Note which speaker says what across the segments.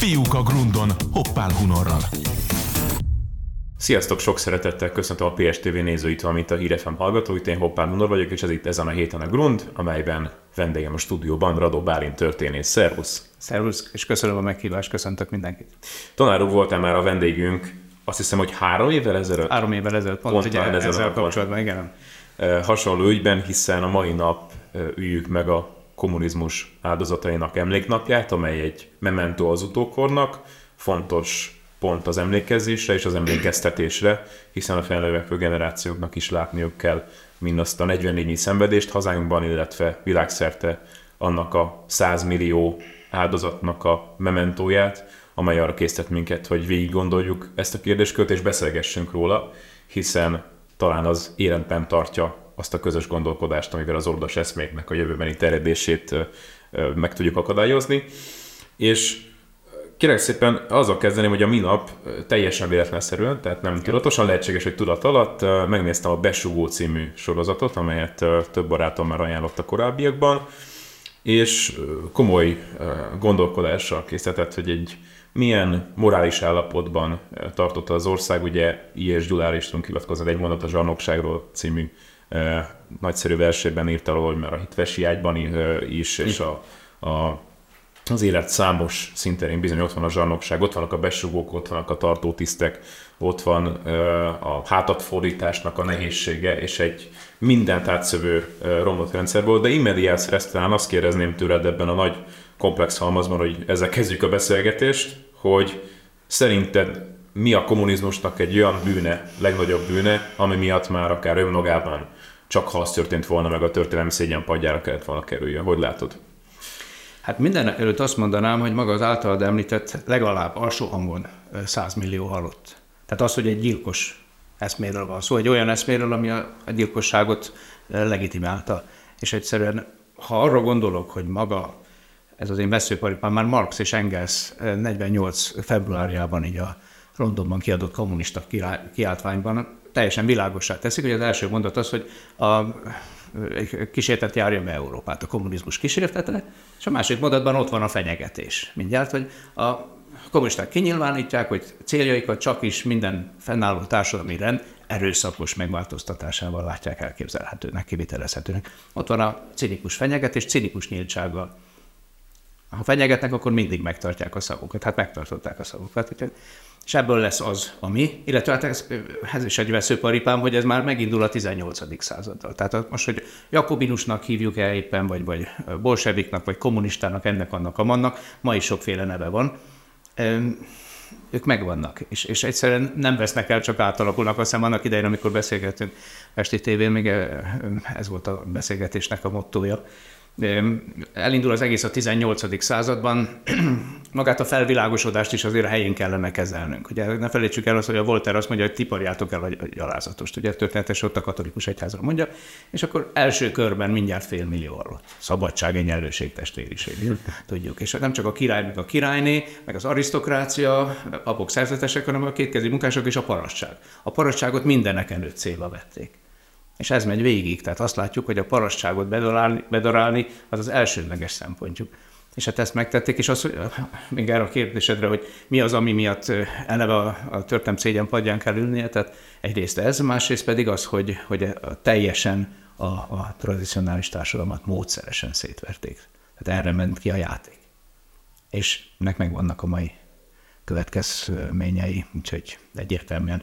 Speaker 1: Fiúk a grundon, hoppál hunorral.
Speaker 2: Sziasztok, sok szeretettel köszöntöm a PSTV nézőit, valamint a Hírefem hallgatóit. Én Hoppán Munor vagyok, és ez itt ezen a héten a Grund, amelyben vendégem a stúdióban Radó Bálint történész. Szervusz!
Speaker 3: Szervusz, és köszönöm a meghívást, köszöntök mindenkit.
Speaker 2: Tanár úr voltál már a vendégünk, azt hiszem, hogy három évvel ezelőtt?
Speaker 3: Három évvel ezelőtt, pont, pont ugye ezelőtt ezzel kapcsolatban, igen.
Speaker 2: Hasonló ügyben, hiszen a mai nap üljük meg a kommunizmus áldozatainak emléknapját, amely egy memento az utókornak, fontos pont az emlékezésre és az emlékeztetésre, hiszen a felnövekvő generációknak is látniuk kell mindazt a 44 szenvedést hazánkban, illetve világszerte annak a 100 millió áldozatnak a mementóját, amely arra késztet minket, hogy végig gondoljuk ezt a kérdéskört és beszélgessünk róla, hiszen talán az életben tartja azt a közös gondolkodást, amivel az ordas eszméknek a jövőbeni terjedését meg tudjuk akadályozni. És kérek szépen azzal kezdeném, hogy a minap teljesen véletlenszerűen, tehát nem tudatosan lehetséges, hogy tudat alatt megnéztem a Besugó című sorozatot, amelyet több barátom már ajánlott a korábbiakban, és komoly gondolkodással készített, hogy egy milyen morális állapotban tartotta az ország, ugye I.S. Gyulára is tudunk hivatkozni egy mondat a Zsarnokságról című nagyszerű versében írta hogy már a hitvesi ágyban is, és a, a az élet számos szinterén bizony ott van a zsarnokság, ott vannak a besugók, ott vannak a tartótisztek, ott van a hátatfordításnak a nehézsége, és egy mindent átszövő romlott rendszer volt, de immediás resztán azt kérdezném tőled ebben a nagy komplex halmazban, hogy ezzel kezdjük a beszélgetést, hogy szerinted mi a kommunizmusnak egy olyan bűne, legnagyobb bűne, ami miatt már akár önmagában csak ha az történt volna, meg a történelmi szégyen padjára kellett volna kerüljön. Hogy látod?
Speaker 3: Hát minden előtt azt mondanám, hogy maga az általad említett legalább alsó hangon 100 millió halott. Tehát az, hogy egy gyilkos eszméről van szó, egy olyan eszméről, ami a gyilkosságot legitimálta. És egyszerűen, ha arra gondolok, hogy maga ez az én veszőparipám, már Marx és Engels 48. februárjában így a Londonban kiadott kommunista kiáltványban teljesen világosá teszik, hogy az első mondat az, hogy a kísértet járja be Európát, a kommunizmus kísértete, és a másik mondatban ott van a fenyegetés. Mindjárt, hogy a kommunisták kinyilvánítják, hogy céljaikat csak is minden fennálló társadalmi rend erőszakos megváltoztatásával látják elképzelhetőnek, kivitelezhetőnek. Ott van a cinikus fenyegetés, cinikus nyíltsággal. Ha fenyegetnek, akkor mindig megtartják a szavukat. Hát megtartották a szavukat és ebből lesz az, ami, illetve hát ez, ez is egy veszőparipám, hogy ez már megindul a 18. századdal. Tehát most, hogy jakobinusnak hívjuk el éppen, vagy, vagy bolseviknak, vagy kommunistának, ennek, annak, amannak, ma is sokféle neve van. Ők megvannak, és, és egyszerűen nem vesznek el, csak átalakulnak. Azt hiszem annak idején, amikor beszélgettünk Esti tévén, még ez volt a beszélgetésnek a mottója, elindul az egész a 18. században, magát a felvilágosodást is azért a helyén kellene kezelnünk. Ugye ne felejtsük el azt, hogy a Voltaire azt mondja, hogy tiparjátok el a gyalázatost. Ugye történetes ott a katolikus egyházra mondja, és akkor első körben mindjárt fél millió alatt. Szabadság, egyenlőség, testvériség. Tudjuk. És nem csak a király, meg a királyné, meg az arisztokrácia, apok szerzetesek, hanem a kétkezi munkások és a parasság. A parasságot mindenek előtt célba vették. És ez megy végig, tehát azt látjuk, hogy a parasságot bedarálni, bedarálni az az elsődleges szempontjuk. És hát ezt megtették, és az, még erre a kérdésedre, hogy mi az, ami miatt eleve a, a történelm szégyen padján kell ülnie, tehát egyrészt ez, másrészt pedig az, hogy, hogy teljesen a, a tradicionális társadalmat módszeresen szétverték. Tehát erre ment ki a játék. És ennek megvannak a mai következményei, úgyhogy egyértelműen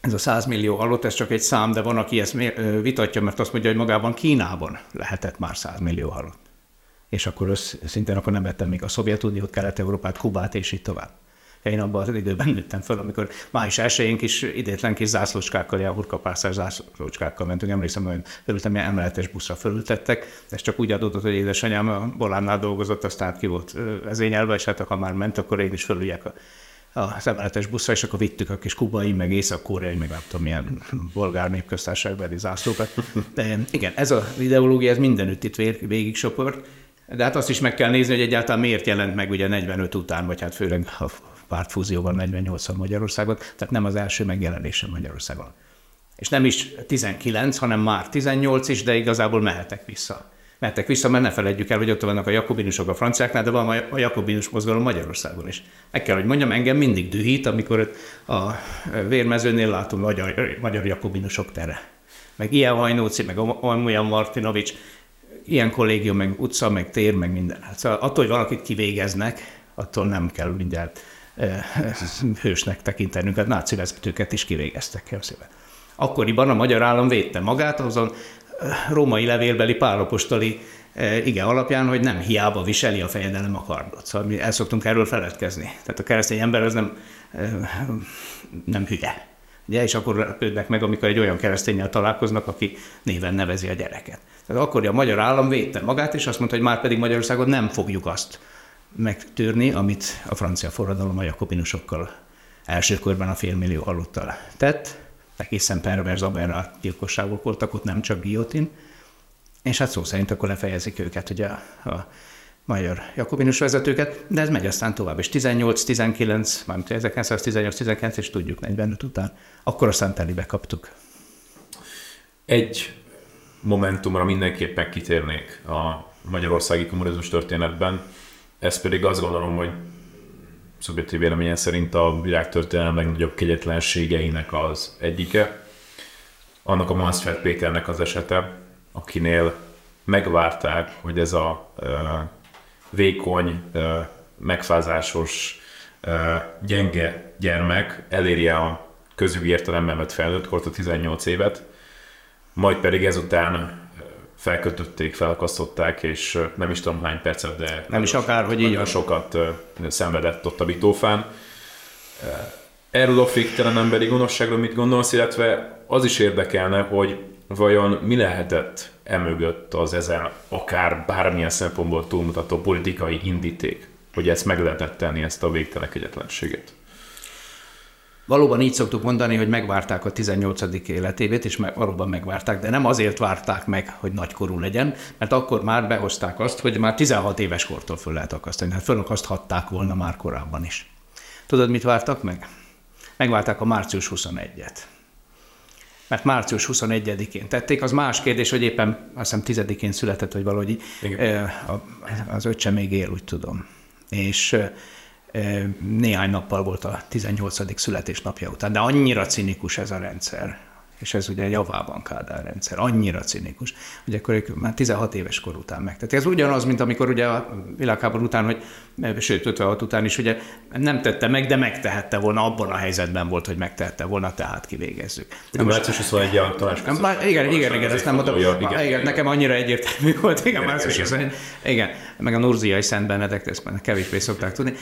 Speaker 3: ez a 100 millió halott, ez csak egy szám, de van, aki ezt vitatja, mert azt mondja, hogy magában Kínában lehetett már 100 millió halott. És akkor össz, szintén akkor nem vettem még a Szovjetuniót, Kelet-Európát, Kubát és így tovább. Én abban az időben nőttem föl, amikor május 1 kis idétlen kis zászlócskákkal, ilyen hurkapászás zászlócskákkal mentünk. Emlékszem, hogy fölültem, ilyen emeletes buszra fölültettek. Ez csak úgy adódott, hogy édesanyám a Bolánnál dolgozott, aztán ki volt vezényelve, és hát ha már ment, akkor én is fölüljek a a emeletes buszra, és akkor vittük a kis kubai, meg észak-koreai, meg nem tudom, milyen bolgár népköztársaságbeli zászlókat. De igen, ez az ideológia, ez mindenütt itt végig soport, de hát azt is meg kell nézni, hogy egyáltalán miért jelent meg ugye 45 után, vagy hát főleg a pártfúzióval 48-an Magyarországon, tehát nem az első megjelenése Magyarországon. És nem is 19, hanem már 18 is, de igazából mehetek vissza. Mentek vissza, mert ne felejtjük el, hogy ott vannak a jakobinusok a franciáknál, de van a jakobinus mozgalom Magyarországon is. Meg kell, hogy mondjam, engem mindig dühít, amikor a vérmezőnél látom magyar, magyar jakobinusok tere. Meg ilyen Hajnóci, meg olyan Martinovics, ilyen kollégium, meg utca, meg tér, meg minden. Hát szóval attól, hogy valakit kivégeznek, attól nem kell mindjárt eh, hősnek tekintenünk, a náci vezetőket is kivégeztek. Kérem szépen. Akkoriban a magyar állam védte magát azon római levélbeli pálapostali eh, igen alapján, hogy nem hiába viseli a fejedelem a kardot. Szóval mi el szoktunk erről feledkezni. Tehát a keresztény ember az nem, nem hülye. Ugye, és akkor lepődnek meg, amikor egy olyan keresztényel találkoznak, aki néven nevezi a gyereket. Tehát akkor a magyar állam védte magát, és azt mondta, hogy már pedig Magyarországon nem fogjuk azt megtörni, amit a francia forradalom a jakobinusokkal első körben a félmillió halottal tett. Egészen perverz aberrá gyilkosságok voltak, ott nem csak guillotine, és hát szó szerint akkor lefejezik őket, ugye a, a magyar jakobinus vezetőket, de ez megy aztán tovább, és 18-19, mármint 1918-19, és tudjuk 45 után, akkor aztán telibe kaptuk.
Speaker 2: Egy momentumra mindenképpen kitérnék a magyarországi kommunizmus történetben, ez pedig azt gondolom, hogy szubjektív véleményen szerint a világtörténelem legnagyobb kegyetlenségeinek az egyike. Annak a Mansfeld Péternek az esete, akinél megvárták, hogy ez a uh, vékony, uh, megfázásos, uh, gyenge gyermek elérje a közügyi értelemben vett felnőtt kort, a 18 évet, majd pedig ezután felkötötték, felakasztották, és nem is tudom hány percet, de
Speaker 3: nem is akár, hogy így
Speaker 2: sokat szenvedett ott a bitófán. Erről a féktelen emberi gonoszságról mit gondolsz, illetve az is érdekelne, hogy vajon mi lehetett emögött az ezen akár bármilyen szempontból túlmutató politikai indíték, hogy ezt meg lehetett tenni, ezt a végtelen kegyetlenséget?
Speaker 3: Valóban így szoktuk mondani, hogy megvárták a 18. életévét, és meg, valóban megvárták, de nem azért várták meg, hogy nagykorú legyen, mert akkor már behozták azt, hogy már 16 éves kortól föl lehet akasztani. Hát fölakaszthatták volna már korábban is. Tudod, mit vártak meg? Megvárták a március 21-et. Mert március 21-én tették, az más kérdés, hogy éppen azt hiszem 10-én született, vagy valahogy így, az öccse még él, úgy tudom. És néhány nappal volt a 18. születésnapja után, de annyira cinikus ez a rendszer, és ez ugye javában Kádár rendszer, annyira cinikus, hogy akkor ők már 16 éves kor után megtették. Ez ugyanaz, mint amikor ugye a világháború után, hogy sőt 56 után is ugye nem tette meg, de megtehette volna, abban a helyzetben volt, hogy megtehette volna, tehát kivégezzük.
Speaker 2: De március 21 a tanácskozás.
Speaker 3: Már, igen, igen, igen, ezt nem mondtam. Igen. igen. nekem annyira egyértelmű volt, igen, március 21. Igen, meg a Nurziai Szent Benedek, ezt már kevésbé szokták tudni.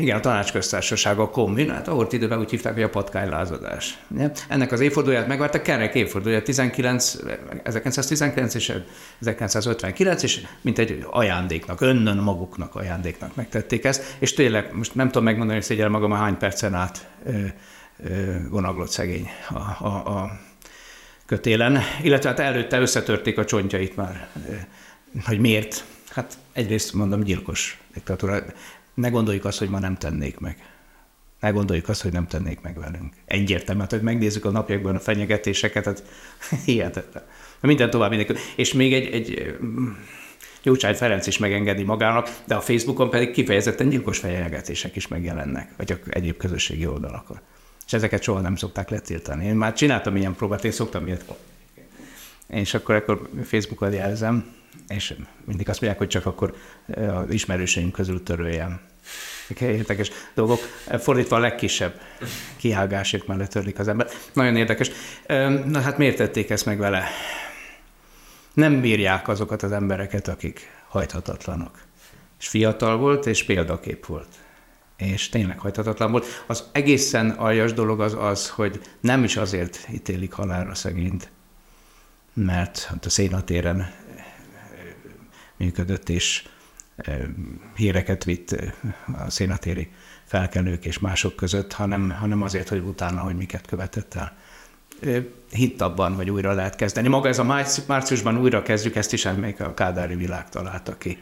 Speaker 3: Igen, a tanácsköztársaság, a kombin, hát ahol időben úgy hívták, hogy a patkánylázadás. Ennek az évfordulóját megvártak, kerek évfordulóját 19, 1919 és 1959, és mint egy ajándéknak, önnön maguknak ajándék ajándéknak megtették ezt, és tényleg most nem tudom megmondani, hogy szégyel magam, hány percen át ö, ö, vonaglott szegény a, a, a kötélen, illetve hát előtte összetörték a csontjait már, hogy miért. Hát egyrészt mondom, gyilkos diktatúra. Ne gondoljuk azt, hogy ma nem tennék meg. Ne gondoljuk azt, hogy nem tennék meg velünk. Egyértelmű, hát, hogy megnézzük a napjakban a fenyegetéseket, hát hihetetlen. Minden tovább mindenki. És még egy, egy Gyurcsány Ferenc is megengedi magának, de a Facebookon pedig kifejezetten gyilkos fenyegetések is megjelennek, vagy egyéb közösségi oldalakon. És ezeket soha nem szokták letiltani. Én már csináltam ilyen próbát, én szoktam ilyet. És akkor, akkor Facebookon jelzem, és mindig azt mondják, hogy csak akkor ismerőseim közül töröljem. Érdekes dolgok. Fordítva a legkisebb kihágásért már letörlik az ember. Nagyon érdekes. Na hát miért tették ezt meg vele? nem bírják azokat az embereket, akik hajthatatlanok. És fiatal volt, és példakép volt. És tényleg hajthatatlan volt. Az egészen aljas dolog az az, hogy nem is azért ítélik halálra szegényt, mert hát a szénatéren működött, és híreket vitt a szénatéri felkelők és mások között, hanem, hanem azért, hogy utána, hogy miket követett el hitt abban, hogy újra lehet kezdeni. Maga ez a márciusban újra kezdjük, ezt is még a Kádári világ találta ki.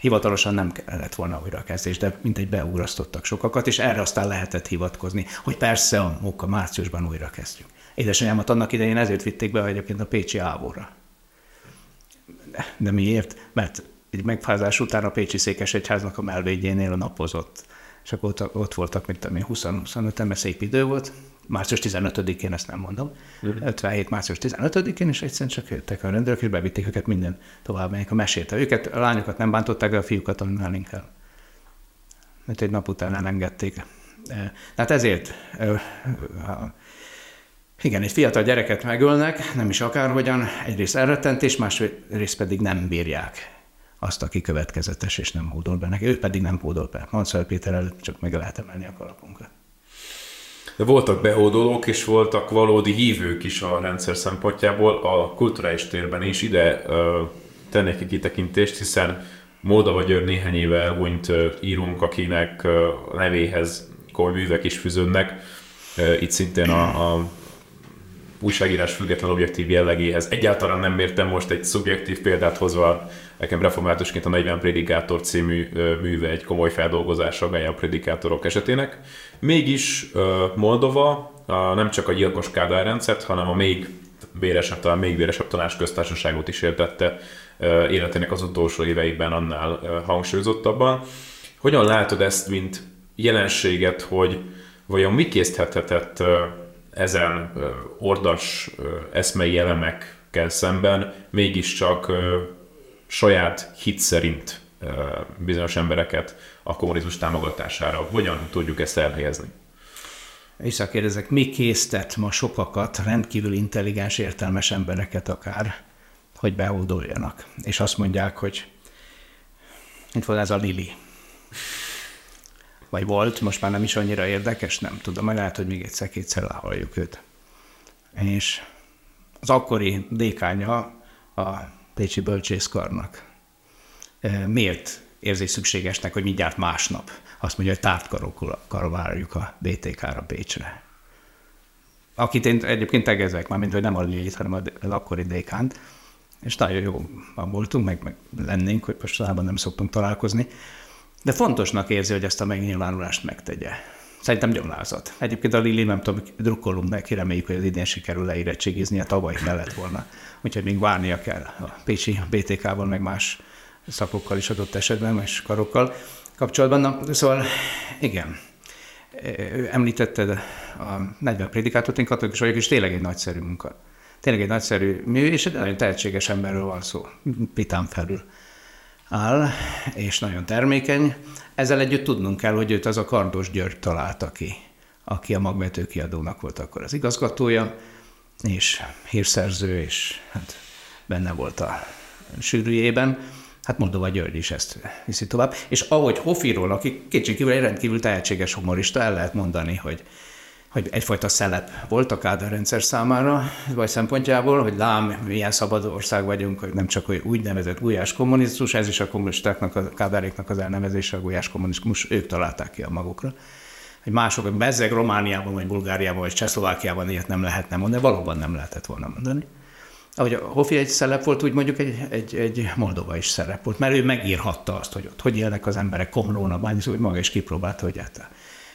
Speaker 3: Hivatalosan nem kellett volna újra kezdés, de mintegy beugrasztottak sokakat, és erre aztán lehetett hivatkozni, hogy persze a munka márciusban újra kezdjük. Édesanyámat annak idején ezért vitték be egyébként a Pécsi Ávóra. de miért? Mert egy megfázás után a Pécsi Székesegyháznak a melvédjénél napozott. És akkor ott, ott voltak, mint tudom 20-25 ember szép idő volt, március 15-én, ezt nem mondom, mm. 57. március 15-én, és egyszerűen csak jöttek a rendőrök, és bevitték őket minden tovább, melyek a mesélte. Őket, a lányokat nem bántották, de a fiúkat annál inkább. Mert egy nap után elengedték. Tehát ezért, igen, egy fiatal gyereket megölnek, nem is akárhogyan, egyrészt elrettentés, másrészt pedig nem bírják azt, aki következetes és nem hódol be neki. Ő pedig nem hódol be. Mancel Péter előtt csak meg lehet emelni a kalapunkat.
Speaker 2: De voltak behódolók, és voltak valódi hívők is a rendszer szempontjából, a kulturális térben is ide tennék ki kitekintést, hiszen Moldava György néhány éve elhunyt írunk, akinek nevéhez komoly művek is fűződnek. Itt szintén a, a újságírás független objektív jellegéhez. Egyáltalán nem értem most egy szubjektív példát hozva, nekem reformátusként a 40 Predikátor című műve egy komoly feldolgozása a predikátorok esetének. Mégis Moldova nem csak a gyilkos Kádár rendszert, hanem a még béresebb, talán még béresebb tanácsköztársaságot is értette életének az utolsó éveiben annál hangsúlyozottabban. Hogyan látod ezt, mint jelenséget, hogy vajon mi készíthetett ezen ordas eszmei elemekkel szemben mégiscsak saját hit szerint bizonyos embereket a kommunizmus támogatására. Hogyan tudjuk ezt elhelyezni?
Speaker 3: Visszakérdezek, mi késztet ma sokakat, rendkívül intelligens, értelmes embereket akár, hogy beoldoljanak, és azt mondják, hogy itt van ez a Lili vagy volt, most már nem is annyira érdekes, nem tudom, majd lehet, hogy még egyszer-kétszer lehalljuk őt. És az akkori dékánya a Pécsi Bölcsészkarnak miért érzi szükségesnek, hogy mindjárt másnap azt mondja, hogy tártkarokkal várjuk a BTK-ra Pécsre. Akit én egyébként tegezek már, mint hogy nem a Lilit, hanem az akkori dékánt, és nagyon jó voltunk, meg, meg lennénk, hogy most nem szoktunk találkozni, de fontosnak érzi, hogy ezt a megnyilvánulást megtegye. Szerintem gyomlázat. Egyébként a Lili, nem tudom, drukkolunk neki, reméljük, hogy az idén sikerül leérettségizni, a tavaly kellett volna. Úgyhogy még várnia kell a Pécsi BTK-val, meg más szakokkal is adott esetben, más karokkal kapcsolatban. Na, szóval igen, említetted a 40 prédikátot, én katolikus vagyok, és tényleg egy nagyszerű munka. Tényleg egy nagyszerű mű, és egy nagyon tehetséges emberről van szó, pitán felül áll, és nagyon termékeny. Ezzel együtt tudnunk kell, hogy őt az a Kardos György találta ki, aki a magvető kiadónak volt akkor az igazgatója, és hírszerző, és hát benne volt a sűrűjében. Hát Moldova György is ezt viszi tovább. És ahogy Hofiról, aki kétségkívül egy rendkívül tehetséges humorista, el lehet mondani, hogy hogy egyfajta szelep volt a Kádár rendszer számára, vagy szempontjából, hogy lám, milyen szabad ország vagyunk, hogy nem csak hogy úgynevezett gulyás kommunizmus, ez is a kommunistáknak, a Kádáréknak az elnevezése, a gulyás kommunizmus, ők találták ki a magukra. Hogy mások, bezzeg Romániában, vagy Bulgáriában, vagy Csehszlovákiában ilyet nem lehetne mondani, valóban nem lehetett volna mondani. Ahogy a Hofi egy szerep volt, úgy mondjuk egy, egy, egy Moldova is szerep volt, mert ő megírhatta azt, hogy ott hogy élnek az emberek Komróna, hogy maga is kipróbálta, hogy hát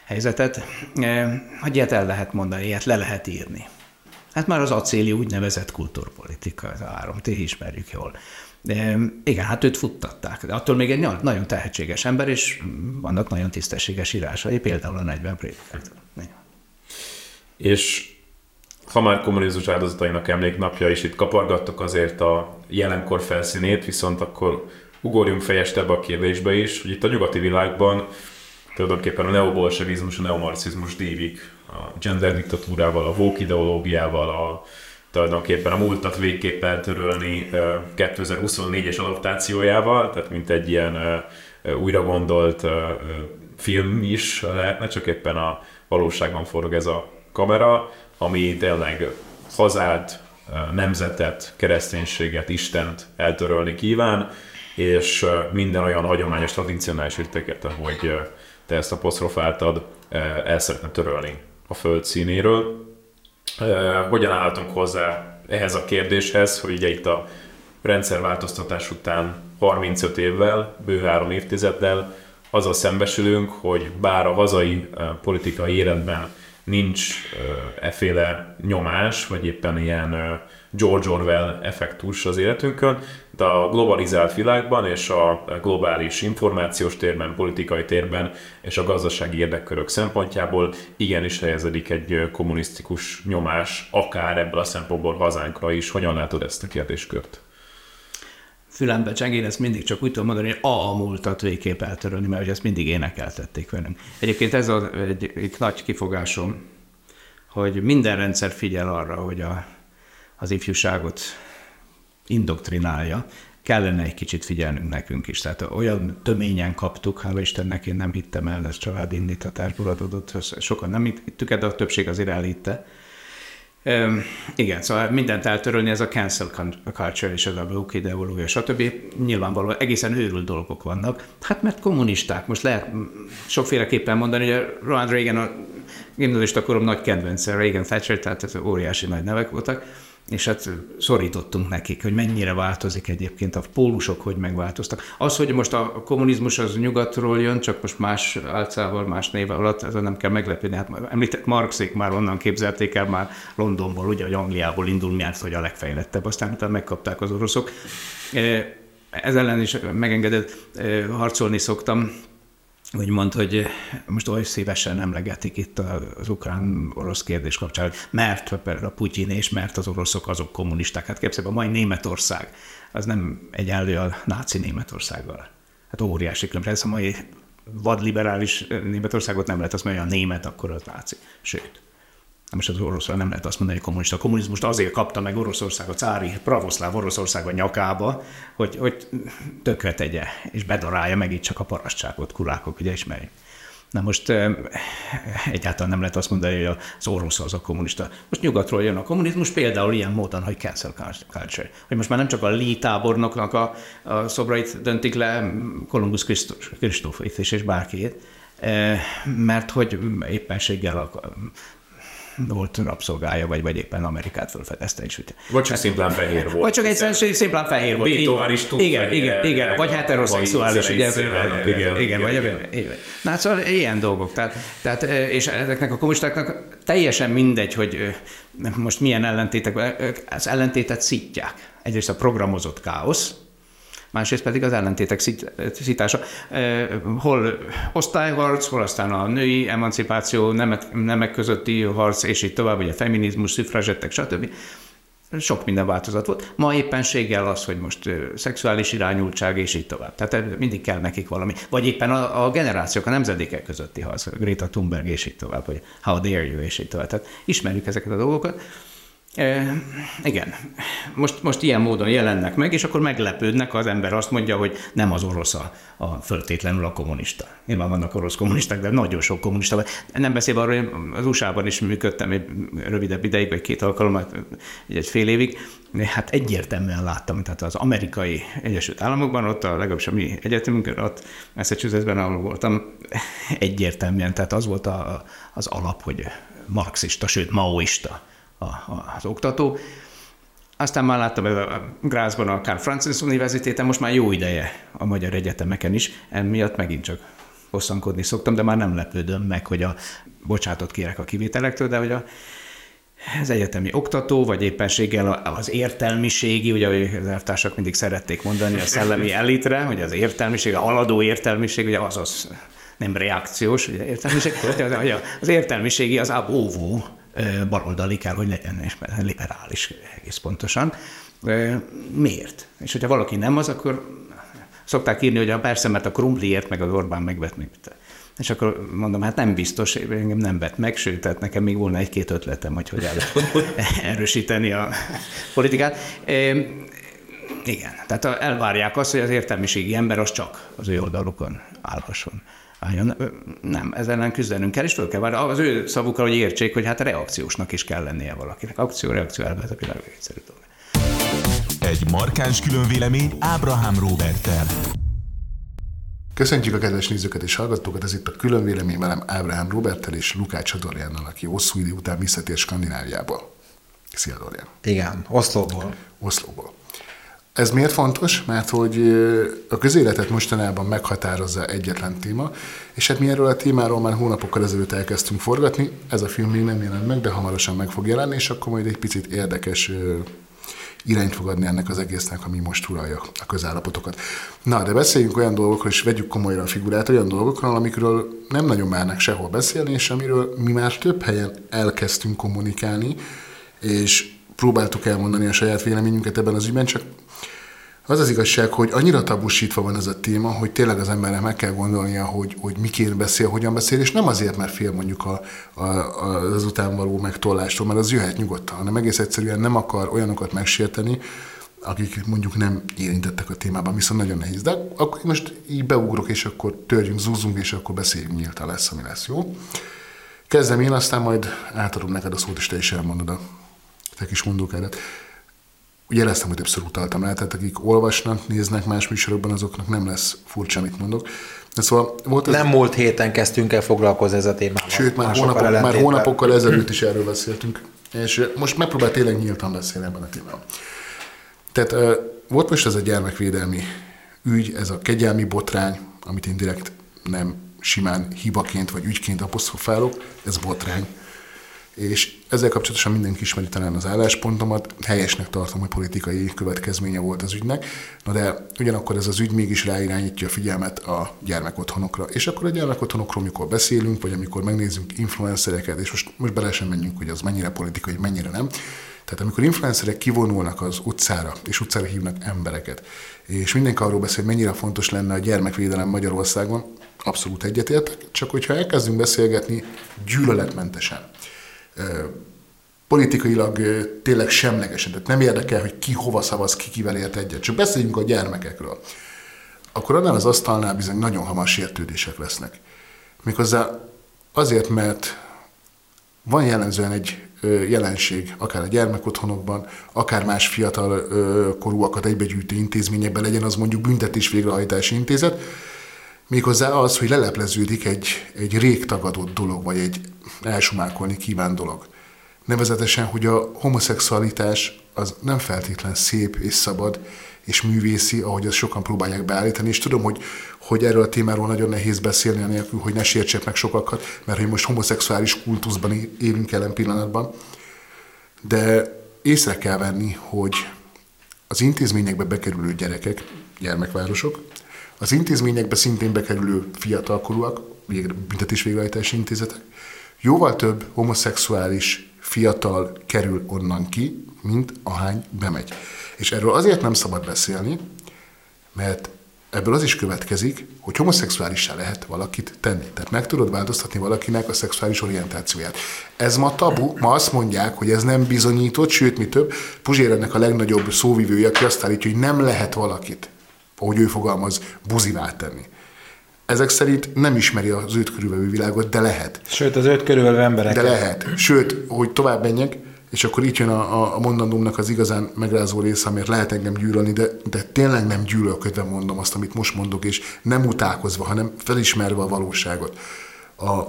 Speaker 3: helyzetet, eh, hogy ilyet el lehet mondani, ilyet le lehet írni. Hát már az acéli úgynevezett kultúrpolitika, az áram, ti ismerjük jól. De igen, hát őt futtatták, de attól még egy nagyon tehetséges ember, és vannak nagyon tisztességes írásai, például a 40 prédikátor.
Speaker 2: És ha már kommunizmus áldozatainak emléknapja, és itt kapargattok azért a jelenkor felszínét, viszont akkor ugorjunk fejestebb a kérdésbe is, hogy itt a nyugati világban tulajdonképpen a neobolsevizmus, a neomarxizmus dívik a gender diktatúrával, a vók ideológiával, a, tulajdonképpen a múltat végképp eltörölni 2024-es adaptációjával, tehát mint egy ilyen újra gondolt film is lehetne, csak éppen a valóságban forog ez a kamera, ami tényleg hazát, nemzetet, kereszténységet, Istent eltörölni kíván, és minden olyan hagyományos, tradicionális értéket, hogy te ezt apostrofáltad, el szeretne törölni a föld színéről. Hogyan álltunk hozzá ehhez a kérdéshez, hogy ugye itt a rendszerváltoztatás után 35 évvel, bő három évtizeddel azzal szembesülünk, hogy bár a hazai politikai életben nincs efféle nyomás, vagy éppen ilyen George Orwell effektus az életünkön, de a globalizált világban és a globális információs térben, politikai térben és a gazdasági érdekkörök szempontjából igenis helyezedik egy kommunisztikus nyomás, akár ebből a szempontból hazánkra is. Hogyan látod ezt a kérdéskört?
Speaker 3: fülembe cseng, én ezt mindig csak úgy tudom mondani, hogy a, múltat végképp eltörölni, mert hogy ezt mindig énekeltették velünk. Egyébként ez a, egy, egy nagy kifogásom, hogy minden rendszer figyel arra, hogy a, az ifjúságot indoktrinálja, kellene egy kicsit figyelnünk nekünk is. Tehát olyan töményen kaptuk, hála Istennek én nem hittem el, ez családi indítatásból adódott, sokan nem hittük, de a többség azért elhitte, Um, igen, szóval mindent eltörölni, ez a cancel culture és ez a woke ideológia, stb. Nyilvánvalóan egészen őrült dolgok vannak. Hát mert kommunisták, most lehet sokféleképpen mondani, hogy Ronald Reagan a gimnazista korom nagy kedvence, Reagan Thatcher, tehát ez óriási nagy nevek voltak és hát szorítottunk nekik, hogy mennyire változik egyébként a pólusok, hogy megváltoztak. Az, hogy most a kommunizmus az nyugatról jön, csak most más álcával, más név alatt, ez nem kell meglepődni. Hát említett Marxék már onnan képzelték el, már Londonból, ugye, hogy Angliából indul, miért, hogy a legfejlettebb, aztán utána megkapták az oroszok. Ez ellen is megengedett harcolni szoktam, úgy mond, hogy most oly szívesen emlegetik itt az ukrán-orosz kérdés kapcsán, mert a Putyin és mert az oroszok azok kommunisták. Hát képzeld, a mai Németország az nem egyenlő a náci Németországgal. Hát óriási különbség. Ez a mai vadliberális Németországot nem lehet azt mondani, a német akkor az náci. Sőt, most az oroszra nem lehet azt mondani, hogy kommunista. A kommunizmust azért kapta meg Oroszország, a cári pravoszláv Oroszország a nyakába, hogy, hogy tökre tegye, és bedarálja meg itt csak a parasztságot, kurákok, ugye ismerjük. Na most egyáltalán nem lehet azt mondani, hogy az orosz az a kommunista. Most nyugatról jön a kommunizmus, például ilyen módon, hogy cancel culture. Hogy most már nem csak a Lee tábornoknak a, a szobrait döntik le, Columbus Kristófait is, és bárkiét, mert hogy éppenséggel a volt rabszolgája, vagy, vagy éppen Amerikát felfedezte. És úgy.
Speaker 2: Vagy csak szimplán fehér volt.
Speaker 3: Vagy csak egyszerűen szimplán fehér volt.
Speaker 2: Beethoven is tud
Speaker 3: Igen, igen, igen. Vagy heteroszexuális, ugye?
Speaker 2: Igen,
Speaker 3: igen, vagy igen. Na, szóval ilyen dolgok. Tehát, tehát, és ezeknek a kommunistáknak teljesen mindegy, hogy most milyen ellentétek, az ellentétet szítják. Egyrészt a programozott káosz, másrészt pedig az ellentétek szítása. Hol osztályharc, hol aztán a női emancipáció, nemek, nemek közötti harc, és így tovább, a feminizmus, szüfrazsettek, stb. Sok minden változat volt. Ma éppenséggel az, hogy most szexuális irányultság, és így tovább. Tehát mindig kell nekik valami. Vagy éppen a, a generációk, a nemzedékek közötti harc, Greta Thunberg, és így tovább, vagy How dare you, és így tovább. Tehát ismerjük ezeket a dolgokat. E, igen, most, most ilyen módon jelennek meg, és akkor meglepődnek, ha az ember azt mondja, hogy nem az orosz a, a föltétlenül a kommunista. Nyilván vannak orosz kommunisták, de nagyon sok kommunista. Nem beszélve arról, hogy az USA-ban is működtem egy rövidebb ideig, vagy két alkalommal, egy fél évig, hát egyértelműen láttam, tehát az amerikai Egyesült Államokban, ott a legalábbis a mi egyetemünkön, ott Massachusettsben, ahol voltam, egyértelműen, tehát az volt a, az alap, hogy marxista, sőt maoista a, a, az oktató. Aztán már láttam a Grazban a Karl Francis Universitéten, most már jó ideje a magyar egyetemeken is, emiatt megint csak hosszankodni szoktam, de már nem lepődöm meg, hogy a, bocsátot kérek a kivételektől, de hogy a, az egyetemi oktató, vagy éppenséggel az értelmiségi, ugye az elvtársak mindig szerették mondani a szellemi elitre, hogy az értelmiség, a haladó értelmiség, ugye az az nem reakciós, ugye értelmiség, az értelmiségi az abóvó, baloldali kell, hogy legyen, és liberális egész pontosan. Miért? És hogyha valaki nem az, akkor szokták írni, hogy a persze, mert a Krumpliért meg az Orbán megvet még. És akkor mondom, hát nem biztos, engem nem vett meg, sőt, tehát nekem még volna egy-két ötletem, hogy hogy erősíteni a politikát. Igen, tehát elvárják azt, hogy az értelmiségi ember az csak az ő oldalukon állhasson álljon. Nem, ezzel ellen küzdenünk kell, és föl kell várni az ő szavukkal, hogy értsék, hogy hát reakciósnak is kell lennie valakinek. Akció, reakció, elve, ez a világ egyszerű dolog.
Speaker 1: Egy markáns különvélemény Ábrahám Robertel.
Speaker 4: Köszöntjük a kedves nézőket és hallgatókat, ez itt a különvélemény velem Ábrahám Robertel és Lukács Adorjánnal, aki hosszú idő után visszatér Skandináviából. Szia, Dorian.
Speaker 5: Igen, Oszlóból.
Speaker 4: Oszlóból. Ez miért fontos? Mert hogy a közéletet mostanában meghatározza egyetlen téma, és hát mi erről a témáról már hónapokkal ezelőtt elkezdtünk forgatni, ez a film még nem jelent meg, de hamarosan meg fog jelenni, és akkor majd egy picit érdekes irányt fog adni ennek az egésznek, ami most uralja a közállapotokat. Na, de beszéljünk olyan dolgokról, és vegyük komolyra a figurát, olyan dolgokról, amikről nem nagyon mernek sehol beszélni, és amiről mi már több helyen elkezdtünk kommunikálni, és próbáltuk elmondani a saját véleményünket ebben az ügyben, csak az az igazság, hogy annyira tabusítva van ez a téma, hogy tényleg az embernek meg kell gondolnia, hogy, hogy miként beszél, hogyan beszél, és nem azért, mert fél mondjuk a, a, az után való megtollástól, mert az jöhet nyugodtan, hanem egész egyszerűen nem akar olyanokat megsérteni, akik mondjuk nem érintettek a témában, viszont nagyon nehéz. De akkor most így beugrok, és akkor törjünk, zúzunk, és akkor beszéljünk nyíltan lesz, ami lesz, jó? Kezdem én, aztán majd átadom neked a szót, és te is elmondod a te kis mondókádat jeleztem, hogy többször utaltam rá, tehát akik olvasnak, néznek más műsorokban, azoknak nem lesz furcsa, amit mondok.
Speaker 5: De szóval volt ez... Nem múlt héten kezdtünk el foglalkozni ez a témával.
Speaker 4: Sőt, már, hónapok, már hónapokkal ezelőtt is erről beszéltünk. És most megpróbál tényleg nyíltan beszélni ebben a témában. Tehát volt most ez a gyermekvédelmi ügy, ez a kegyelmi botrány, amit én direkt nem simán hibaként vagy ügyként apostrofálok, ez botrány és ezzel kapcsolatosan mindenki ismeri talán az álláspontomat, helyesnek tartom, hogy politikai következménye volt az ügynek, na de ugyanakkor ez az ügy mégis ráirányítja a figyelmet a gyermekotthonokra. És akkor a gyermekotthonokról, amikor beszélünk, vagy amikor megnézzünk influencereket, és most, most bele sem menjünk, hogy az mennyire politikai, mennyire nem, tehát amikor influencerek kivonulnak az utcára, és utcára hívnak embereket, és mindenki arról beszél, hogy mennyire fontos lenne a gyermekvédelem Magyarországon, abszolút egyetértek, csak hogyha elkezdünk beszélgetni gyűlöletmentesen, politikailag tényleg semlegesen, tehát nem érdekel, hogy ki hova szavaz, ki kivel ért egyet, csak beszéljünk a gyermekekről, akkor annál az asztalnál bizony nagyon hamar sértődések lesznek. Méghozzá azért, mert van jellemzően egy jelenség, akár a gyermekotthonokban, akár más fiatal korúakat egybegyűjtő intézményekben, legyen az mondjuk büntetés végrehajtási intézet, méghozzá az, hogy lelepleződik egy, egy rég tagadott dolog, vagy egy elsumálkolni kíván dolog. Nevezetesen, hogy a homoszexualitás az nem feltétlen szép és szabad és művészi, ahogy azt sokan próbálják beállítani, és tudom, hogy, hogy erről a témáról nagyon nehéz beszélni, anélkül, hogy ne sértsek meg sokakat, mert hogy most homoszexuális kultuszban élünk jelen pillanatban, de észre kell venni, hogy az intézményekbe bekerülő gyerekek, gyermekvárosok, az intézményekbe szintén bekerülő fiatalkorúak, büntetésvégrehajtási intézetek, jóval több homoszexuális fiatal kerül onnan ki, mint ahány bemegy. És erről azért nem szabad beszélni, mert ebből az is következik, hogy homoszexuálissá lehet valakit tenni. Tehát meg tudod változtatni valakinek a szexuális orientációját. Ez ma tabu, ma azt mondják, hogy ez nem bizonyított, sőt, mi több, Puzsér ennek a legnagyobb szóvivője, aki azt állítja, hogy nem lehet valakit, ahogy ő fogalmaz, buzivá tenni ezek szerint nem ismeri az őt körülvevő világot, de lehet.
Speaker 5: Sőt, az őt körülvevő emberek.
Speaker 4: De lehet. Sőt, hogy tovább menjek, és akkor itt jön a, a mondandómnak az igazán megrázó része, amiért lehet engem gyűlölni, de, de tényleg nem gyűlölködve mondom azt, amit most mondok, és nem utálkozva, hanem felismerve a valóságot. A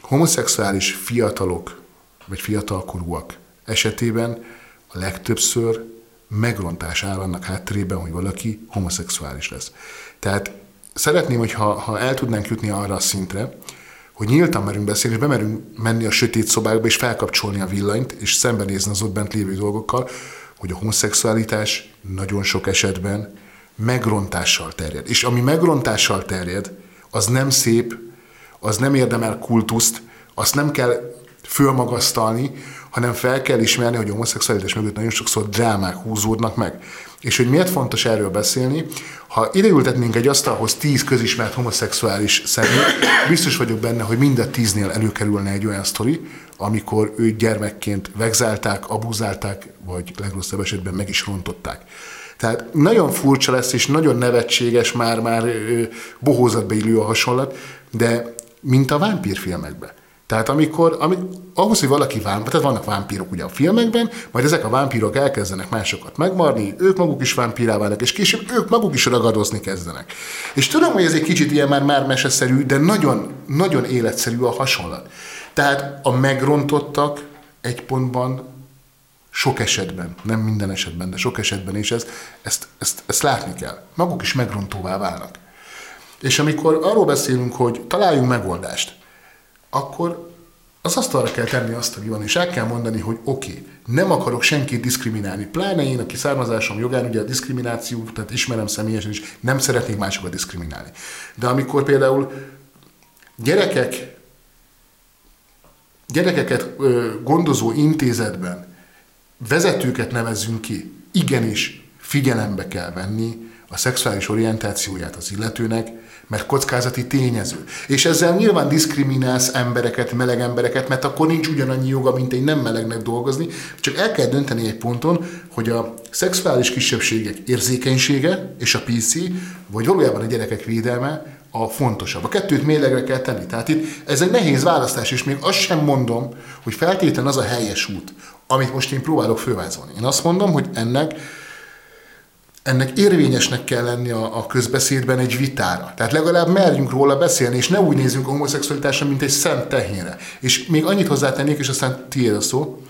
Speaker 4: homoszexuális fiatalok, vagy fiatalkorúak esetében a legtöbbször megrontás áll annak hátterében, hogy valaki homoszexuális lesz. Tehát szeretném, hogyha ha el tudnánk jutni arra a szintre, hogy nyíltan merünk beszélni, és bemerünk menni a sötét szobákba, és felkapcsolni a villanyt, és szembenézni az ott bent lévő dolgokkal, hogy a homoszexualitás nagyon sok esetben megrontással terjed. És ami megrontással terjed, az nem szép, az nem érdemel kultuszt, azt nem kell fölmagasztalni, hanem fel kell ismerni, hogy a homoszexualitás mögött nagyon sokszor drámák húzódnak meg. És hogy miért fontos erről beszélni, ha ideültetnénk egy asztalhoz tíz közismert homoszexuális személy, biztos vagyok benne, hogy mind a tíznél előkerülne egy olyan sztori, amikor őt gyermekként vegzálták, abuzálták, vagy legrosszabb esetben meg is rontották. Tehát nagyon furcsa lesz, és nagyon nevetséges, már-már bohózatba illő a hasonlat, de mint a vámpírfilmekben. Tehát amikor, ami, ahhoz, hogy valaki vámpír, tehát vannak vámpírok ugye a filmekben, majd ezek a vámpírok elkezdenek másokat megmarni, ők maguk is vámpírá válnak, és később ők maguk is ragadozni kezdenek. És tudom, hogy ez egy kicsit ilyen már, már meseszerű, de nagyon, nagyon életszerű a hasonlat. Tehát a megrontottak egy pontban Sok esetben, nem minden esetben, de sok esetben, és ezt, ezt, ezt, ezt látni kell. Maguk is megrontóvá válnak. És amikor arról beszélünk, hogy találjunk megoldást, akkor az asztalra kell tenni azt, ami van, és el kell mondani, hogy oké, okay, nem akarok senkit diszkriminálni. Pláne én, aki származásom jogán, ugye a diszkrimináció, tehát ismerem személyesen is, nem szeretnék másokat diszkriminálni. De amikor például gyerekek, gyerekeket gondozó intézetben vezetőket nevezünk ki, igenis figyelembe kell venni a szexuális orientációját az illetőnek, mert kockázati tényező. És ezzel nyilván diszkriminálsz embereket, meleg embereket, mert akkor nincs ugyanannyi joga, mint egy nem melegnek dolgozni. Csak el kell dönteni egy ponton, hogy a szexuális kisebbségek érzékenysége és a PC, vagy valójában a gyerekek védelme a fontosabb. A kettőt mélegre kell tenni. Tehát itt ez egy nehéz választás, és még azt sem mondom, hogy feltétlen az a helyes út, amit most én próbálok fővázolni. Én azt mondom, hogy ennek ennek érvényesnek kell lenni a, a közbeszédben egy vitára. Tehát legalább merjünk róla beszélni, és ne úgy nézzünk a homoszexualitásra, mint egy szent tehénre. És még annyit hozzátennék, és aztán tiéd a szó,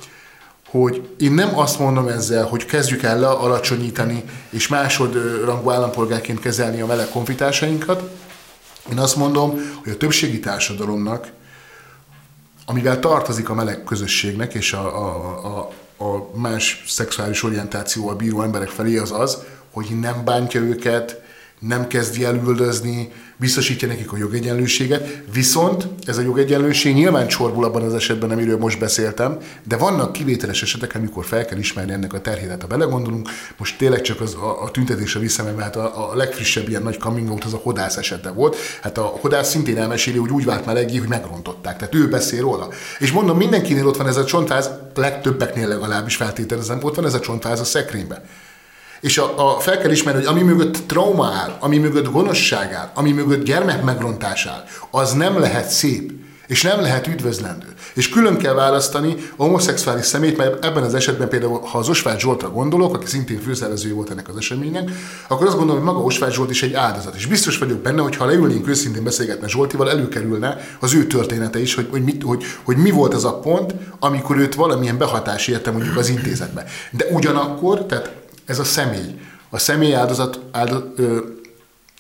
Speaker 4: hogy én nem azt mondom ezzel, hogy kezdjük el alacsonyítani és másodrangú állampolgárként kezelni a meleg konfitársainkat. Én azt mondom, hogy a többségi társadalomnak, amivel tartozik a meleg közösségnek és a, a, a, a más szexuális orientációval bíró emberek felé az az, hogy nem bántja őket, nem kezdi el üldözni, biztosítja nekik a jogegyenlőséget, viszont ez a jogegyenlőség nyilván csorbul abban az esetben, amiről most beszéltem, de vannak kivételes esetek, amikor fel kell ismerni ennek a terhét. Ha belegondolunk, most tényleg csak az, a, a tüntetésre visszamegy, mert hát a, a, legfrissebb ilyen nagy coming out az a hodász esete volt. Hát a hodász szintén elmeséli, hogy úgy vált melegé, hogy megrontották. Tehát ő beszél róla. És mondom, mindenkinél ott van ez a csontváz, legtöbbeknél legalábbis feltételezem, ott van ez a csontváz a szekrényben. És a, a, fel kell ismerni, hogy ami mögött trauma áll, ami mögött gonoszság áll, ami mögött gyermek megrontás áll, az nem lehet szép, és nem lehet üdvözlendő. És külön kell választani a homoszexuális szemét, mert ebben az esetben például, ha az Osváth Zsoltra gondolok, aki szintén főszervező volt ennek az eseménynek, akkor azt gondolom, hogy maga Osváth Zsolt is egy áldozat. És biztos vagyok benne, hogy ha leülnénk őszintén beszélgetni Zsoltival, előkerülne az ő története is, hogy, hogy, mit, hogy, hogy mi volt az a pont, amikor őt valamilyen behatás érte mondjuk az intézetbe. De ugyanakkor, tehát ez a személy. A személy áldozat, áldozat,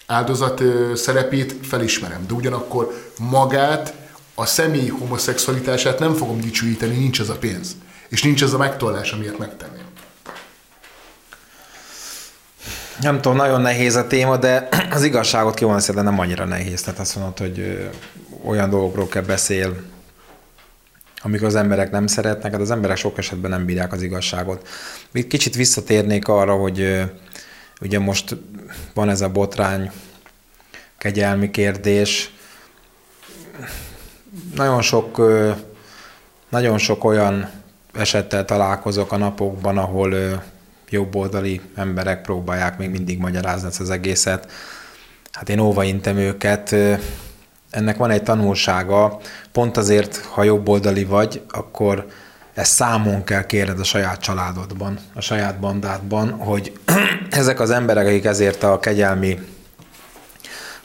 Speaker 4: áldozat szerepét felismerem, de ugyanakkor magát, a személy homoszexualitását nem fogom dicsőíteni, nincs az a pénz. És nincs az a megtollás, amiért megtenném.
Speaker 5: Nem tudom, nagyon nehéz a téma, de az igazságot ki de nem annyira nehéz. Tehát azt mondod, hogy olyan dolgokról kell beszél, amikor az emberek nem szeretnek, hát az emberek sok esetben nem bírják az igazságot. Még kicsit visszatérnék arra, hogy ugye most van ez a botrány, kegyelmi kérdés. Nagyon sok, nagyon sok olyan esettel találkozok a napokban, ahol jobboldali emberek próbálják még mindig magyarázni ezt az egészet. Hát én óvaintem őket, ennek van egy tanulsága, pont azért, ha jobboldali vagy, akkor ezt számon kell kérned a saját családodban, a saját bandádban, hogy ezek az emberek, akik ezért a kegyelmi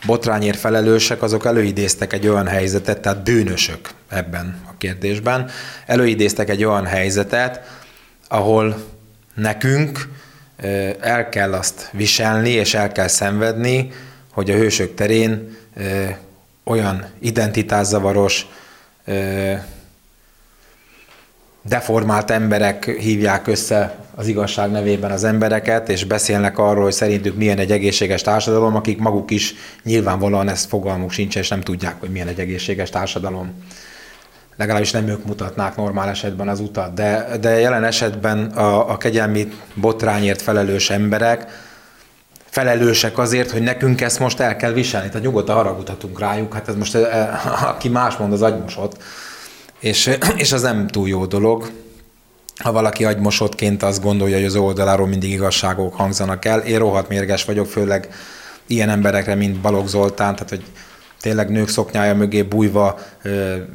Speaker 5: botrányért felelősek, azok előidéztek egy olyan helyzetet, tehát bűnösök ebben a kérdésben, előidéztek egy olyan helyzetet, ahol nekünk el kell azt viselni, és el kell szenvedni, hogy a hősök terén olyan identitászavaros, deformált emberek hívják össze az igazság nevében az embereket, és beszélnek arról, hogy szerintük milyen egy egészséges társadalom, akik maguk is nyilvánvalóan ezt fogalmuk sincs, és nem tudják, hogy milyen egy egészséges társadalom. Legalábbis nem ők mutatnák normál esetben az utat, de, de jelen esetben a, a kegyelmi botrányért felelős emberek felelősek azért, hogy nekünk ezt most el kell viselni. Tehát nyugodtan haragudhatunk rájuk, hát ez most, eh, aki más mond, az agymosott. És, és az nem túl jó dolog. Ha valaki agymosottként azt gondolja, hogy az oldaláról mindig igazságok hangzanak el, én rohadt mérges vagyok, főleg ilyen emberekre, mint Balogh Zoltán, tehát hogy tényleg nők szoknyája mögé bújva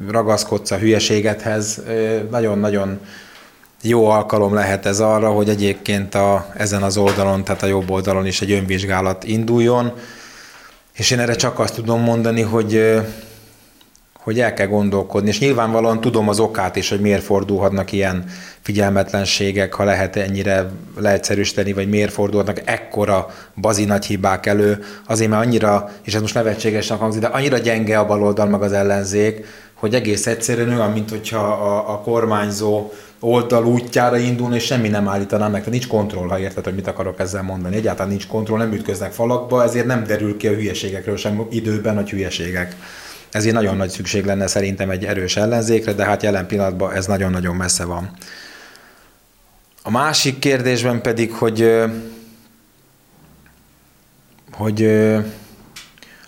Speaker 5: ragaszkodsz a hülyeségethez, nagyon-nagyon jó alkalom lehet ez arra, hogy egyébként a, ezen az oldalon, tehát a jobb oldalon is egy önvizsgálat induljon, és én erre csak azt tudom mondani, hogy hogy el kell gondolkodni, és nyilvánvalóan tudom az okát is, hogy miért fordulhatnak ilyen figyelmetlenségek, ha lehet ennyire leegyszerűsíteni, vagy miért fordulhatnak ekkora bazi nagy hibák elő, azért mert annyira, és ez most nevetségesnek hangzik, de annyira gyenge a baloldal meg az ellenzék, hogy egész egyszerűen olyan, mint hogyha a, a kormányzó oldal útjára indulna, és semmi nem állítaná meg. Tehát nincs kontroll, ha érted, hogy mit akarok ezzel mondani. Egyáltalán nincs kontroll, nem ütköznek falakba, ezért nem derül ki a hülyeségekről sem időben, hogy hülyeségek. Ezért nagyon nagy szükség lenne szerintem egy erős ellenzékre, de hát jelen pillanatban ez nagyon-nagyon messze van. A másik kérdésben pedig, hogy hogy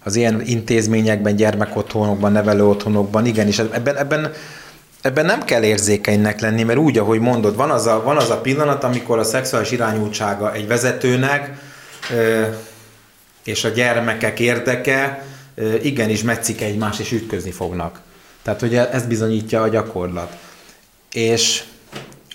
Speaker 5: az ilyen intézményekben, gyermekotthonokban, nevelőotthonokban, igenis, ebben, ebben, ebben nem kell érzékenynek lenni, mert úgy, ahogy mondod, van az a, van az a pillanat, amikor a szexuális irányultsága egy vezetőnek és a gyermekek érdeke igenis metszik egymást, és ütközni fognak. Tehát ugye ezt bizonyítja a gyakorlat. És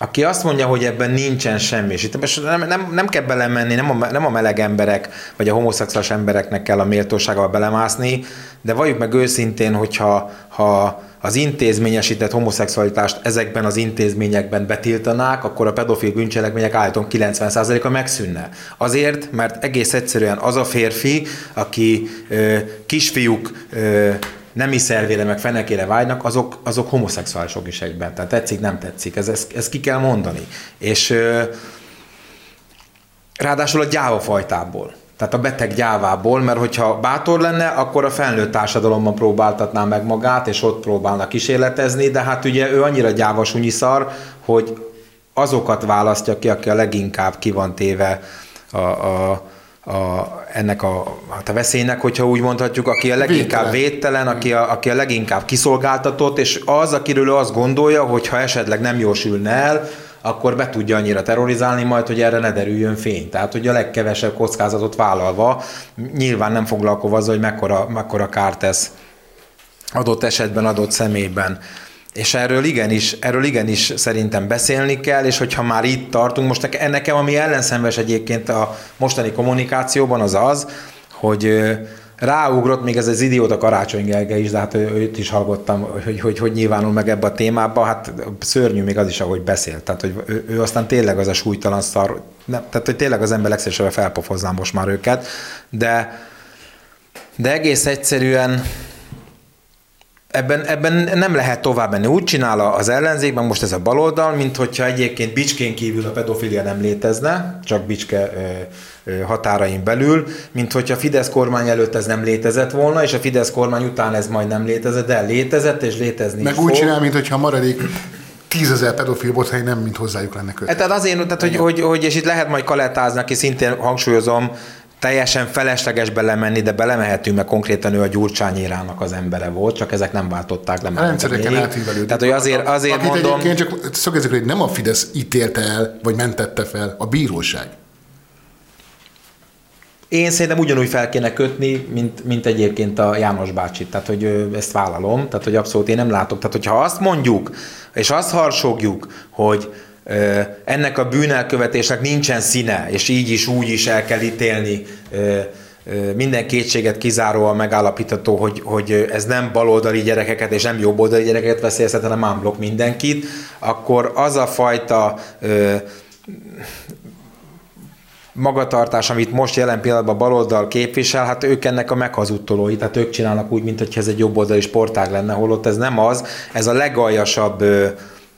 Speaker 5: aki azt mondja, hogy ebben nincsen semmi, és itt nem, nem, nem kell belemenni, nem a, nem a meleg emberek, vagy a homoszexuális embereknek kell a méltósággal belemászni, de valljuk meg őszintén, hogyha ha az intézményesített homoszexualitást ezekben az intézményekben betiltanák, akkor a pedofil bűncselekmények állítom 90%-a megszűnne. Azért, mert egész egyszerűen az a férfi, aki ö, kisfiúk ö, nemi szervére, meg fenekére vágynak, azok, azok homoszexuálisok is egyben. Tehát tetszik, nem tetszik. Ez, ez, ez ki kell mondani. És ráadásul a gyáva fajtából. Tehát a beteg gyávából, mert hogyha bátor lenne, akkor a felnőtt társadalomban próbáltatná meg magát, és ott próbálna kísérletezni, de hát ugye ő annyira gyáva szar, hogy azokat választja ki, aki a leginkább ki van téve a, a, a, ennek a, hát a veszélynek, hogyha úgy mondhatjuk, aki a leginkább védtelen, védtelen aki, a, aki a leginkább kiszolgáltatott, és az, akiről azt gondolja, hogy ha esetleg nem jósülne el, akkor be tudja annyira terrorizálni majd, hogy erre ne derüljön fény. Tehát, hogy a legkevesebb kockázatot vállalva, nyilván nem foglalkozva azzal, hogy mekkora, mekkora kárt tesz adott esetben, adott személyben. És erről igenis, erről igenis szerintem beszélni kell, és hogyha már itt tartunk, most nekem ami ellenszenves egyébként a mostani kommunikációban az az, hogy ráugrott még ez az idióta Karácsony Gergely is, de hát őt is hallottam, hogy, hogy hogy nyilvánul meg ebbe a témába, hát szörnyű még az is, ahogy beszélt. Tehát, hogy ő, ő aztán tényleg az a súlytalan szar, nem, tehát, hogy tényleg az ember legszívesebben felpofoznám most már őket, de, de egész egyszerűen ebben, ebben nem lehet tovább menni. Úgy csinál az ellenzékben most ez a baloldal, mint hogyha egyébként bicskén kívül a pedofilia nem létezne, csak bicske határain belül, mint hogyha a Fidesz kormány előtt ez nem létezett volna, és a Fidesz kormány után ez majd nem létezett, de létezett, és létezni
Speaker 4: Meg
Speaker 5: is
Speaker 4: úgy
Speaker 5: fog.
Speaker 4: csinál, mint hogyha maradék tízezer pedofil bothely nem, mint hozzájuk lenne kötve.
Speaker 5: Tehát azért, tehát, hogy, hogy, hogy, és itt lehet majd kalettázni, aki szintén hangsúlyozom, teljesen felesleges belemenni, de belemehetünk, mert konkrétan ő a Gyurcsányérának az embere volt, csak ezek nem váltották le.
Speaker 4: A rendszereken átívelő.
Speaker 5: Tehát, hogy azért, azért
Speaker 4: Akit
Speaker 5: mondom...
Speaker 4: egyébként csak szögezzük, hogy nem a Fidesz ítélte el, vagy mentette fel, a bíróság.
Speaker 5: Én szerintem ugyanúgy fel kéne kötni, mint, mint egyébként a János bácsi. Tehát, hogy ezt vállalom, tehát, hogy abszolút én nem látok. Tehát, hogyha azt mondjuk, és azt harsogjuk, hogy ennek a bűnelkövetésnek nincsen színe, és így is, úgy is el kell ítélni. Minden kétséget kizáróan megállapítható, hogy, hogy ez nem baloldali gyerekeket és nem jobboldali gyerekeket veszélyeztet, hanem ámblok mindenkit, akkor az a fajta magatartás, amit most jelen pillanatban baloldal képvisel, hát ők ennek a meghazudtolói, tehát ők csinálnak úgy, mint ez egy jobboldali sportág lenne, holott ez nem az, ez a legaljasabb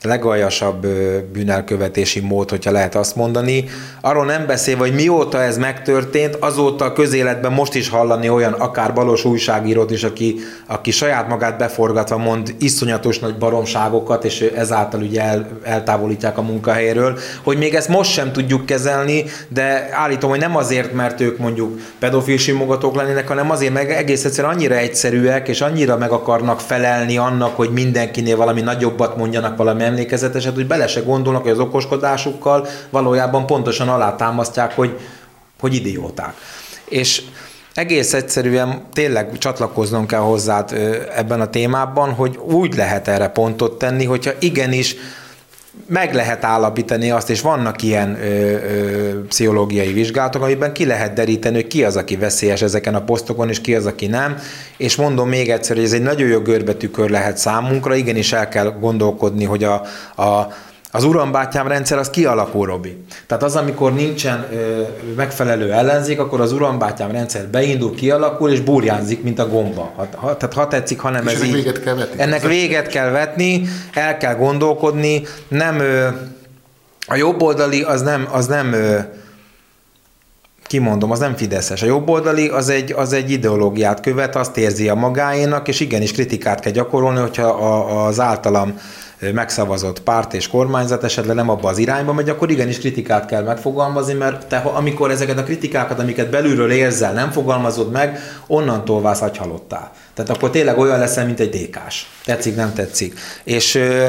Speaker 5: legaljasabb bűnelkövetési mód, hogyha lehet azt mondani. Arról nem beszél, hogy mióta ez megtörtént, azóta a közéletben most is hallani olyan akár balos újságírót is, aki, aki saját magát beforgatva mond iszonyatos nagy baromságokat, és ezáltal ugye el, eltávolítják a munkahelyről, hogy még ezt most sem tudjuk kezelni, de állítom, hogy nem azért, mert ők mondjuk pedofil simogatók lennének, hanem azért, meg egész egyszerűen annyira egyszerűek, és annyira meg akarnak felelni annak, hogy mindenkinél valami nagyobbat mondjanak valami emlékezeteset, hogy bele se gondolnak, hogy az okoskodásukkal valójában pontosan alátámasztják, hogy, hogy idióták. És egész egyszerűen tényleg csatlakoznom kell hozzád ebben a témában, hogy úgy lehet erre pontot tenni, hogyha igenis meg lehet állapítani azt, és vannak ilyen ö, ö, pszichológiai vizsgálatok, amiben ki lehet deríteni, hogy ki az, aki veszélyes ezeken a posztokon, és ki az, aki nem. És mondom még egyszer, hogy ez egy nagyon jó görbetükör lehet számunkra, igenis el kell gondolkodni, hogy a, a az urambátyám rendszer az kialakul, Robi. Tehát az, amikor nincsen ö, megfelelő ellenzék, akkor az urambátyám rendszer beindul, kialakul, és burjánzik, mint a gomba. Ha, ha, tehát ha tetszik, ha nem
Speaker 4: És
Speaker 5: ez
Speaker 4: ennek
Speaker 5: így.
Speaker 4: véget kell vetni.
Speaker 5: Ennek véget kell vetni, el kell gondolkodni, nem ö, a jobboldali az nem, az nem ö, kimondom, az nem fideszes. A jobboldali az egy, az egy ideológiát követ, azt érzi a magáénak, és igenis kritikát kell gyakorolni, hogyha a, az általam megszavazott párt és kormányzat esetleg nem abba az irányba megy, akkor igenis kritikát kell megfogalmazni, mert te, ha- amikor ezeket a kritikákat, amiket belülről érzel, nem fogalmazod meg, onnantól válsz agyhalottá. Tehát akkor tényleg olyan leszel, mint egy dékás. Tetszik, nem tetszik. És ö,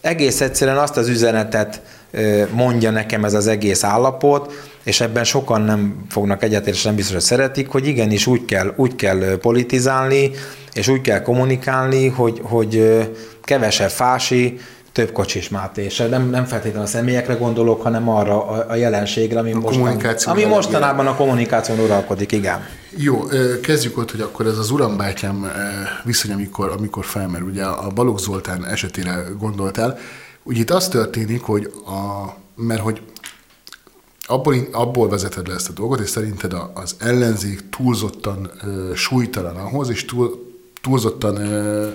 Speaker 5: egész egyszerűen azt az üzenetet ö, mondja nekem ez az egész állapot, és ebben sokan nem fognak egyetérteni, és nem biztos, hogy szeretik, hogy igenis úgy kell, úgy kell politizálni, és úgy kell kommunikálni, hogy, hogy kevesebb fási, több kocsis Máté. És nem, nem feltétlenül a személyekre gondolok, hanem arra a, a jelenségre, ami, mostan,
Speaker 4: kommunikáció
Speaker 5: ami mostanában a kommunikáción uralkodik, igen.
Speaker 4: Jó, kezdjük ott, hogy akkor ez az urambátyám ö, viszony, amikor, amikor felmerül, ugye a Balogh Zoltán esetére gondoltál. Ugye itt az történik, hogy a, mert hogy abból, abból vezeted le ezt a dolgot, és szerinted az ellenzék túlzottan ö, súlytalan ahhoz, és túl, túlzottan ö,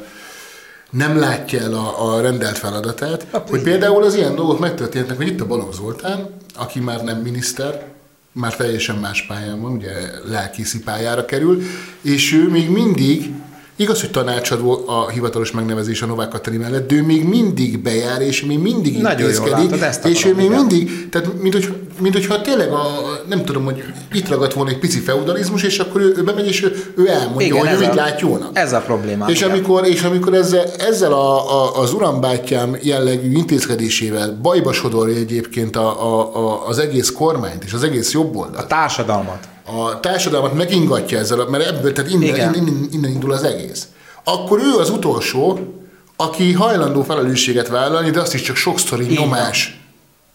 Speaker 4: nem látja el a, a rendelt feladatát, hogy például az ilyen dolgok megtörténhetnek, hogy itt a Balogh Zoltán, aki már nem miniszter, már teljesen más pályán van, ugye lelkészi pályára kerül, és ő még mindig, igaz, hogy tanácsadó a hivatalos megnevezés a Novák Katalin mellett, de ő még mindig bejár, és még mindig
Speaker 5: Nagyon jól
Speaker 4: intézkedik,
Speaker 5: látod,
Speaker 4: és ő még
Speaker 5: igen.
Speaker 4: mindig, tehát mint, hogy, mint hogyha tényleg a, nem tudom, hogy itt ragadt volna egy pici feudalizmus, és akkor ő, ő bemegy, és ő, ő elmondja,
Speaker 5: Igen,
Speaker 4: hogy ő mit lát jónak.
Speaker 5: ez a probléma,
Speaker 4: És
Speaker 5: igen.
Speaker 4: amikor, és amikor ezzel, ezzel a, a, az urambátyám jellegű intézkedésével bajba sodorja egyébként a, a, a, az egész kormányt és az egész jobboldal,
Speaker 5: A társadalmat.
Speaker 4: A társadalmat megingatja ezzel, mert ebből, tehát innen,
Speaker 5: Igen.
Speaker 4: innen, innen indul az egész. Akkor ő az utolsó, aki hajlandó felelősséget vállalni, de azt is csak sokszor így
Speaker 5: van.
Speaker 4: nyomás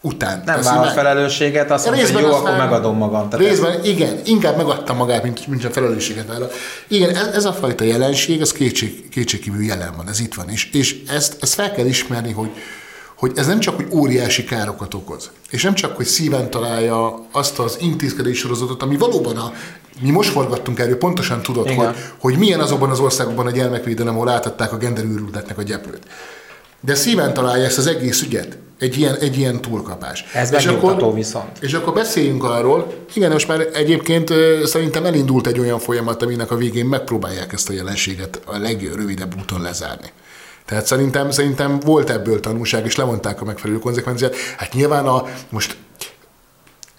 Speaker 4: után
Speaker 5: Nem vállal
Speaker 4: meg.
Speaker 5: felelősséget, azt mondja, hogy jó,
Speaker 4: aztán-
Speaker 5: akkor megadom magam. Tehát ez-
Speaker 4: részben, igen, inkább megadta magát, mint, mint a felelősséget vállal. Igen, ez, ez a fajta jelenség, ez kétség, kétségkívül jelen van, ez itt van. És, és ezt, ezt fel kell ismerni, hogy, hogy ez nem csak, hogy óriási károkat okoz, és nem csak, hogy szíven találja azt az intézkedés sorozatot, ami valóban a, mi most forgattunk erről, pontosan tudod,
Speaker 5: Igen.
Speaker 4: hogy, hogy milyen azokban az országokban a gyermekvédelem, ahol átadták a genderűrültetnek a gyeplőt. De szíven találja ezt az egész ügyet, egy ilyen, egy ilyen túlkapás.
Speaker 5: Ez
Speaker 4: És akkor-
Speaker 5: viszont.
Speaker 4: és akkor beszéljünk arról, igen, most már egyébként szerintem elindult egy olyan folyamat, aminek a végén megpróbálják ezt a jelenséget a legrövidebb úton lezárni. Tehát szerintem, szerintem volt ebből tanulság, és levonták a megfelelő konzekvenciát. Hát nyilván a, most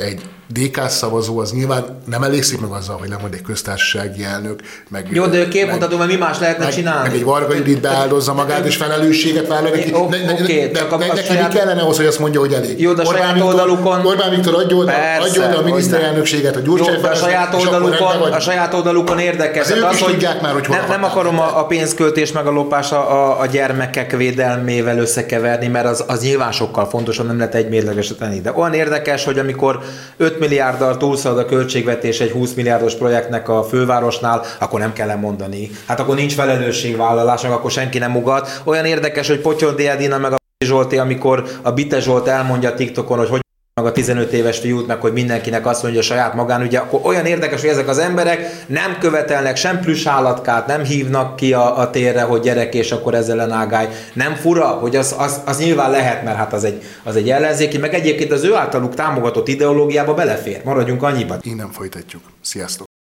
Speaker 4: egy DK szavazó az nyilván nem elégszik meg azzal, hogy lemond egy köztársasági elnök, meg,
Speaker 5: Jó, de ő képmutató, mert mi más lehetne
Speaker 4: meg,
Speaker 5: csinálni?
Speaker 4: meg egy Varga Judit beáldozza magát, és felelősséget vállal neki. Ne- ne-
Speaker 5: saját-
Speaker 4: kellene ahhoz, hogy azt mondja, hogy elég.
Speaker 5: Jó, de a saját oldalukon-
Speaker 4: Orbán Viktor adja oda,
Speaker 5: Persze,
Speaker 4: adja oda a miniszterelnökséget, a Gyurcsány
Speaker 5: a saját oldalukon, a saját oldalukon érdekes.
Speaker 4: Is tudják már, hogy
Speaker 5: nem, akarom a, a pénzköltés meg a lopás a, a, a gyermekek védelmével összekeverni, mert az, az nyilván sokkal fontosabb, nem lehet egy mérlegeset tenni. De olyan érdekes, hogy amikor 5 milliárddal túlszalad a költségvetés egy 20 milliárdos projektnek a fővárosnál, akkor nem kell mondani. Hát akkor nincs felelősségvállalás, meg akkor senki nem ugat. Olyan érdekes, hogy Potyondi Edina meg a Zsolti, amikor a Bite Zsolt elmondja TikTokon, hogy hogy meg a 15 éves fiút, meg hogy mindenkinek azt mondja saját magánügye, akkor olyan érdekes, hogy ezek az emberek nem követelnek sem plusz állatkát, nem hívnak ki a, a térre, hogy gyerek, és akkor ezzel lenágálj. Nem fura, hogy az, az, az nyilván lehet, mert hát az egy, az egy ellenzéki, meg egyébként az ő általuk támogatott ideológiába belefér. Maradjunk annyiban.
Speaker 4: Innen folytatjuk. Sziasztok!